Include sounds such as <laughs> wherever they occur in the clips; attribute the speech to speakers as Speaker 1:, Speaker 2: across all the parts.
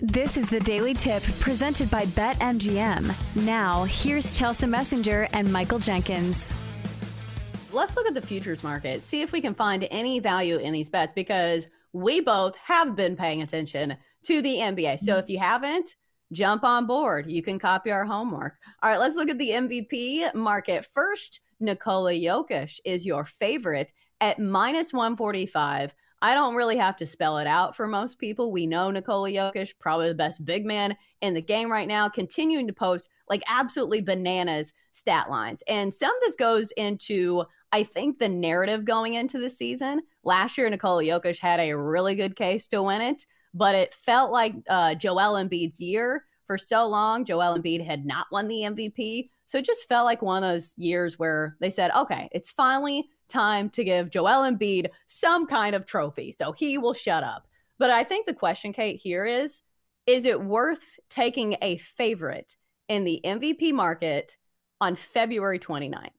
Speaker 1: This is the Daily Tip presented by BetMGM. Now, here's Chelsea Messenger and Michael Jenkins.
Speaker 2: Let's look at the futures market, see if we can find any value in these bets because we both have been paying attention to the NBA. So if you haven't, jump on board. You can copy our homework. All right, let's look at the MVP market. First, Nikola Jokic is your favorite at minus 145. I don't really have to spell it out for most people. We know Nikola Jokic, probably the best big man in the game right now, continuing to post like absolutely bananas stat lines. And some of this goes into, I think, the narrative going into the season. Last year, Nikola Jokic had a really good case to win it, but it felt like uh, Joel Embiid's year for so long. Joel Embiid had not won the MVP. So it just felt like one of those years where they said, okay, it's finally time to give Joel Embiid some kind of trophy. So he will shut up. But I think the question, Kate, here is is it worth taking a favorite in the MVP market on February 29th?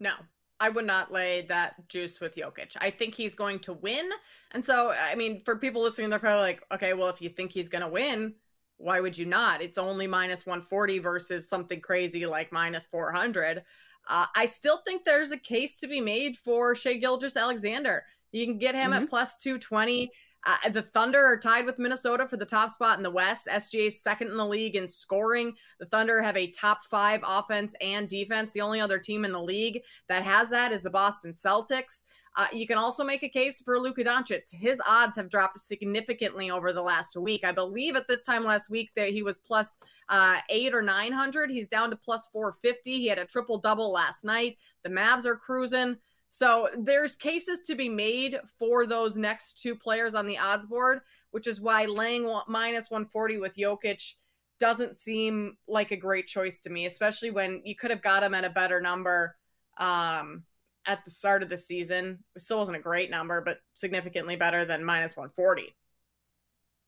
Speaker 3: No, I would not lay that juice with Jokic. I think he's going to win. And so, I mean, for people listening, they're probably like, okay, well, if you think he's going to win, why would you not? It's only minus 140 versus something crazy like minus 400. Uh, I still think there's a case to be made for Shai Gilgeous-Alexander. You can get him mm-hmm. at plus 220. Uh, the Thunder are tied with Minnesota for the top spot in the West. SGA is second in the league in scoring. The Thunder have a top five offense and defense. The only other team in the league that has that is the Boston Celtics. Uh, you can also make a case for Luka Doncic. His odds have dropped significantly over the last week. I believe at this time last week that he was plus, uh, eight or nine hundred. He's down to plus four fifty. He had a triple double last night. The Mavs are cruising. So there's cases to be made for those next two players on the odds board, which is why laying minus 140 with Jokic doesn't seem like a great choice to me, especially when you could have got him at a better number. Um, at the start of the season. It still wasn't a great number, but significantly better than minus 140.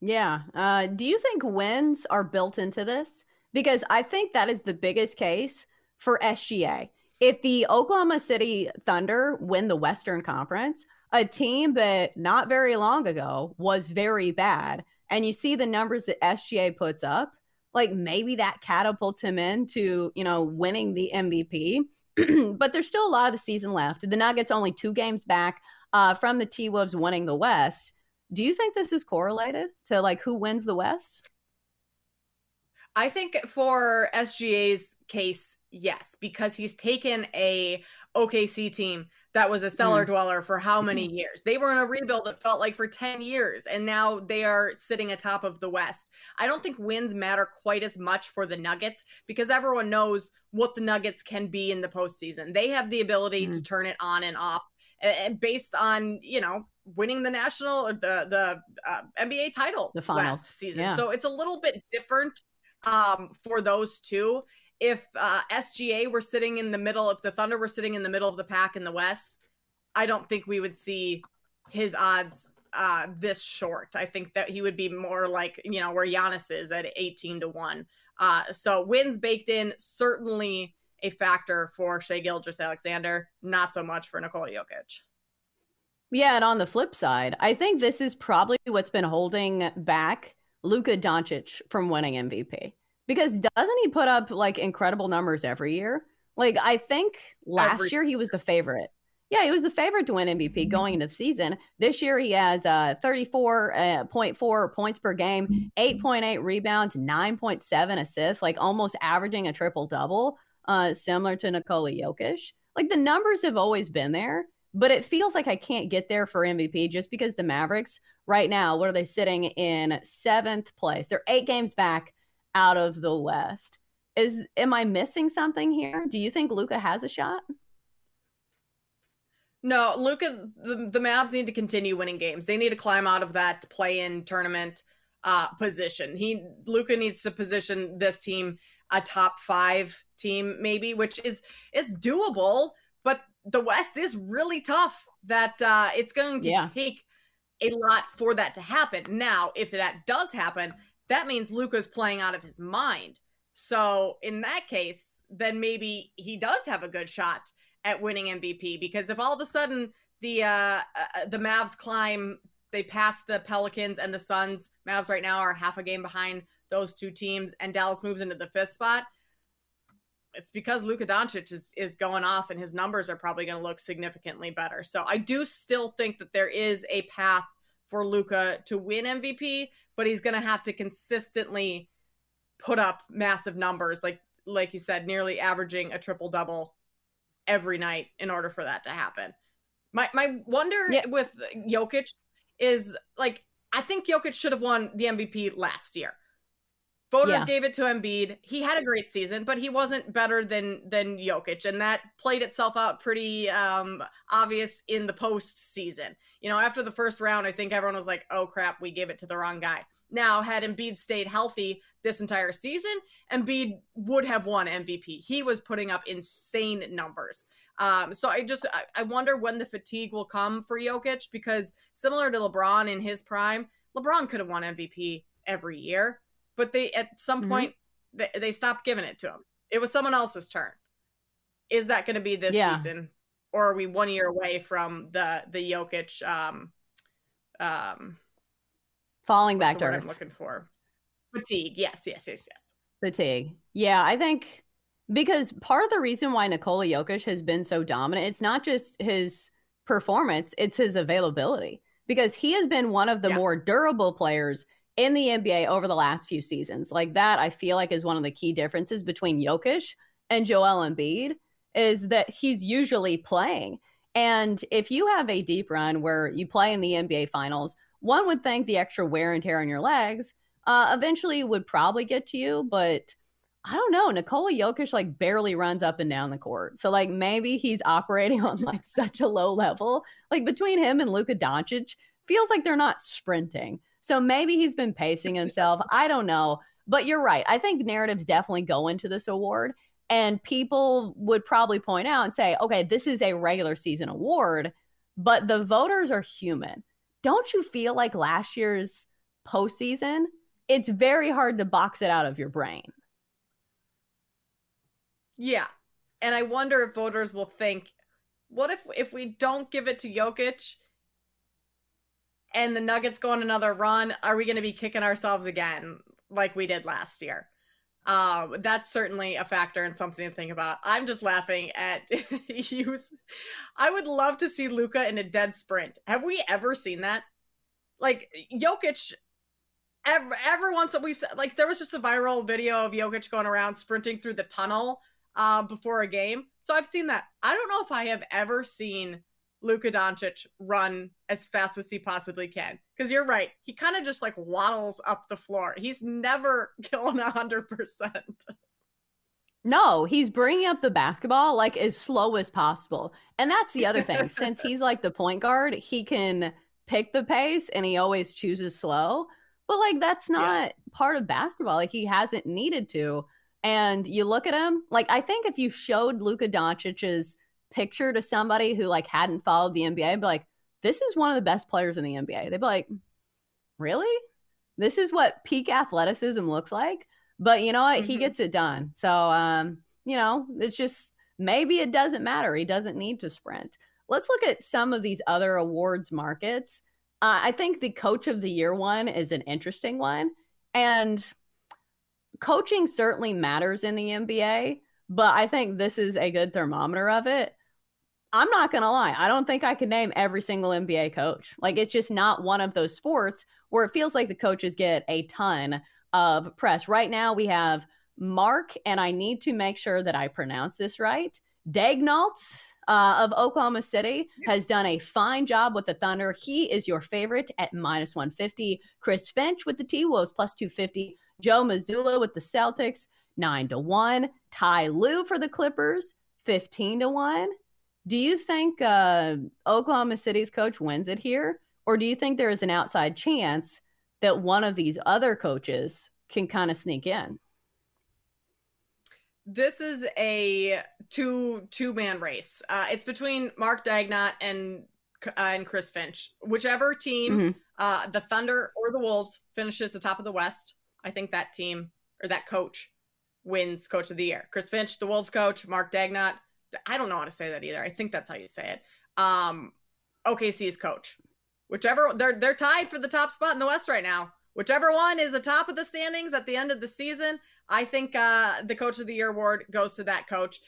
Speaker 2: Yeah. Uh, do you think wins are built into this? Because I think that is the biggest case for SGA. If the Oklahoma City Thunder win the Western Conference, a team that not very long ago was very bad, and you see the numbers that SGA puts up, like maybe that catapults him into, you know, winning the MVP. <clears throat> but there's still a lot of the season left. The Nuggets only two games back uh, from the T Wolves winning the West. Do you think this is correlated to like who wins the West?
Speaker 3: I think for SGA's case, yes, because he's taken a OKC team that was a cellar mm. dweller for how many mm-hmm. years? They were in a rebuild that felt like for 10 years, and now they are sitting atop of the West. I don't think wins matter quite as much for the Nuggets because everyone knows what the Nuggets can be in the postseason. They have the ability mm. to turn it on and off and based on, you know, winning the national or the the uh, NBA title
Speaker 2: the finals.
Speaker 3: last season. Yeah. So it's a little bit different um, for those two if uh, SGA were sitting in the middle, if the Thunder were sitting in the middle of the pack in the West, I don't think we would see his odds uh, this short. I think that he would be more like, you know, where Giannis is at 18 to 1. Uh, so wins baked in, certainly a factor for Shai Gilgeous-Alexander, not so much for Nikola Jokic.
Speaker 2: Yeah, and on the flip side, I think this is probably what's been holding back Luka Doncic from winning MVP because doesn't he put up like incredible numbers every year? Like I think last every- year he was the favorite. Yeah, he was the favorite to win MVP mm-hmm. going into the season. This year he has uh 34.4 uh, points per game, 8.8 rebounds, 9.7 assists, like almost averaging a triple double, uh similar to Nikola Jokic. Like the numbers have always been there, but it feels like I can't get there for MVP just because the Mavericks right now, what are they sitting in seventh place? They're eight games back out of the West. Is am I missing something here? Do you think Luka has a shot?
Speaker 3: No, Luka. The, the Mavs need to continue winning games. They need to climb out of that play-in tournament uh, position. He Luka needs to position this team a top five team, maybe, which is is doable. But the West is really tough. That uh, it's going to yeah. take a lot for that to happen. Now, if that does happen, that means Luka's playing out of his mind. So in that case, then maybe he does have a good shot at winning MVP because if all of a sudden the uh, uh, the Mavs climb they pass the Pelicans and the Suns. Mavs right now are half a game behind those two teams, and Dallas moves into the fifth spot. It's because Luka Doncic is is going off, and his numbers are probably going to look significantly better. So I do still think that there is a path for Luka to win MVP, but he's going to have to consistently put up massive numbers, like like you said, nearly averaging a triple double every night in order for that to happen. My my wonder yeah. with Jokic is like I think Jokic should have won the MVP last year. Voters yeah. gave it to Embiid. He had a great season, but he wasn't better than than Jokic, and that played itself out pretty um, obvious in the postseason. You know, after the first round, I think everyone was like, "Oh crap, we gave it to the wrong guy." Now, had Embiid stayed healthy this entire season, Embiid would have won MVP. He was putting up insane numbers. Um, so I just I, I wonder when the fatigue will come for Jokic because similar to LeBron in his prime, LeBron could have won MVP every year, but they at some mm-hmm. point they, they stopped giving it to him. It was someone else's turn. Is that going to be this yeah. season, or are we one year away from the the Jokic um, um,
Speaker 2: falling back to earth?
Speaker 3: I'm looking for fatigue. Yes, yes, yes, yes.
Speaker 2: Fatigue. Yeah, I think because part of the reason why Nikola Jokic has been so dominant, it's not just his performance, it's his availability. Because he has been one of the yeah. more durable players in the NBA over the last few seasons. Like that, I feel like is one of the key differences between Jokic and Joel Embiid is that he's usually playing. And if you have a deep run where you play in the NBA finals, one would think the extra wear and tear on your legs uh, eventually would probably get to you, but I don't know. Nikola Jokic like barely runs up and down the court. So like maybe he's operating <laughs> on like such a low level. Like between him and Luka Doncic, feels like they're not sprinting. So maybe he's been pacing himself. <laughs> I don't know. But you're right. I think narratives definitely go into this award. And people would probably point out and say, okay, this is a regular season award, but the voters are human. Don't you feel like last year's postseason? It's very hard to box it out of your brain.
Speaker 3: Yeah. And I wonder if voters will think, what if if we don't give it to Jokic and the Nuggets go on another run, are we going to be kicking ourselves again like we did last year? Um, that's certainly a factor and something to think about. I'm just laughing at <laughs> you. I would love to see Luka in a dead sprint. Have we ever seen that? Like Jokic Ever, ever once that we've like there was just a viral video of Jokic going around sprinting through the tunnel uh, before a game. So I've seen that. I don't know if I have ever seen Luka Doncic run as fast as he possibly can. Because you're right, he kind of just like waddles up the floor. He's never <laughs> going hundred percent.
Speaker 2: No, he's bringing up the basketball like as slow as possible. And that's the other thing. Since <laughs> he's like the point guard, he can pick the pace and he always chooses slow. But like that's not yeah. part of basketball. Like he hasn't needed to. And you look at him, like I think if you showed Luka Doncic's picture to somebody who like hadn't followed the NBA, and be like, this is one of the best players in the NBA. They'd be like, really? This is what peak athleticism looks like. But you know what? Mm-hmm. He gets it done. So um, you know, it's just maybe it doesn't matter. He doesn't need to sprint. Let's look at some of these other awards markets. Uh, I think the coach of the year one is an interesting one. And coaching certainly matters in the NBA, but I think this is a good thermometer of it. I'm not going to lie. I don't think I can name every single NBA coach. Like, it's just not one of those sports where it feels like the coaches get a ton of press. Right now, we have Mark, and I need to make sure that I pronounce this right. Daigneault uh, of Oklahoma City has done a fine job with the Thunder. He is your favorite at minus 150. Chris Finch with the T Wolves plus 250. Joe Mazzulla with the Celtics, 9 to 1. Ty Lue for the Clippers, 15 to 1. Do you think uh, Oklahoma City's coach wins it here? Or do you think there is an outside chance that one of these other coaches can kind of sneak in?
Speaker 3: This is a two two man race. Uh, it's between Mark Daigneault and uh, and Chris Finch. Whichever team, mm-hmm. uh, the Thunder or the Wolves, finishes the top of the West, I think that team or that coach wins coach of the year. Chris Finch, the Wolves coach, Mark Daigneault. I don't know how to say that either. I think that's how you say it. Um, OKC's coach Whichever they're they're tied for the top spot in the West right now. Whichever one is the top of the standings at the end of the season, I think uh, the Coach of the Year award goes to that coach.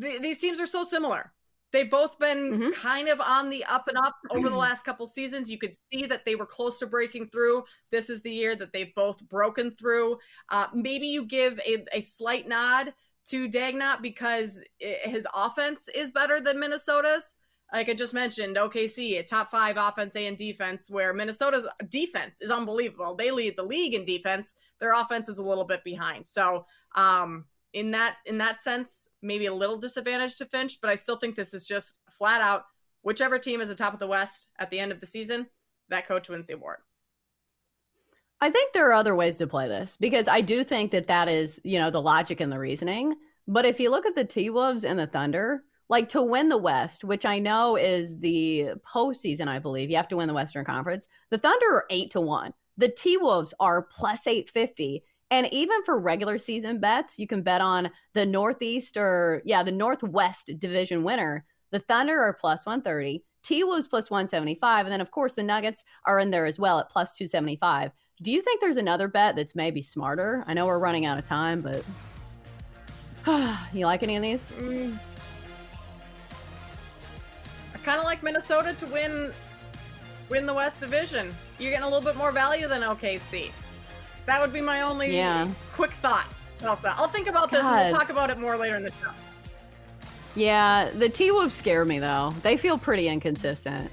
Speaker 3: Th- these teams are so similar. They've both been mm-hmm. kind of on the up and up over the last couple seasons. You could see that they were close to breaking through. This is the year that they've both broken through. Uh, maybe you give a, a slight nod to Daigneault because his offense is better than Minnesota's. Like I just mentioned, OKC, a top five offense and defense, where Minnesota's defense is unbelievable. They lead the league in defense. Their offense is a little bit behind. So, um, in that in that sense, maybe a little disadvantage to Finch, but I still think this is just flat out whichever team is the top of the West at the end of the season, that coach wins the award.
Speaker 2: I think there are other ways to play this because I do think that that is, you know, the logic and the reasoning. But if you look at the T Wolves and the Thunder, like to win the West, which I know is the postseason, I believe you have to win the Western Conference. The Thunder are eight to one. The T Wolves are plus eight fifty. And even for regular season bets, you can bet on the Northeast or yeah, the Northwest division winner. The Thunder are plus one thirty. T Wolves plus 175. And then, of course, the Nuggets are in there as well at plus 275. Do you think there's another bet that's maybe smarter? I know we're running out of time, but <sighs> you like any of these? Mm.
Speaker 3: I kind of like Minnesota to win win the West Division. You're getting a little bit more value than OKC. That would be my only yeah. quick thought. Also, I'll think about God. this and we'll talk about it more later in the show.
Speaker 2: Yeah, the T Wolves scare me though. They feel pretty inconsistent.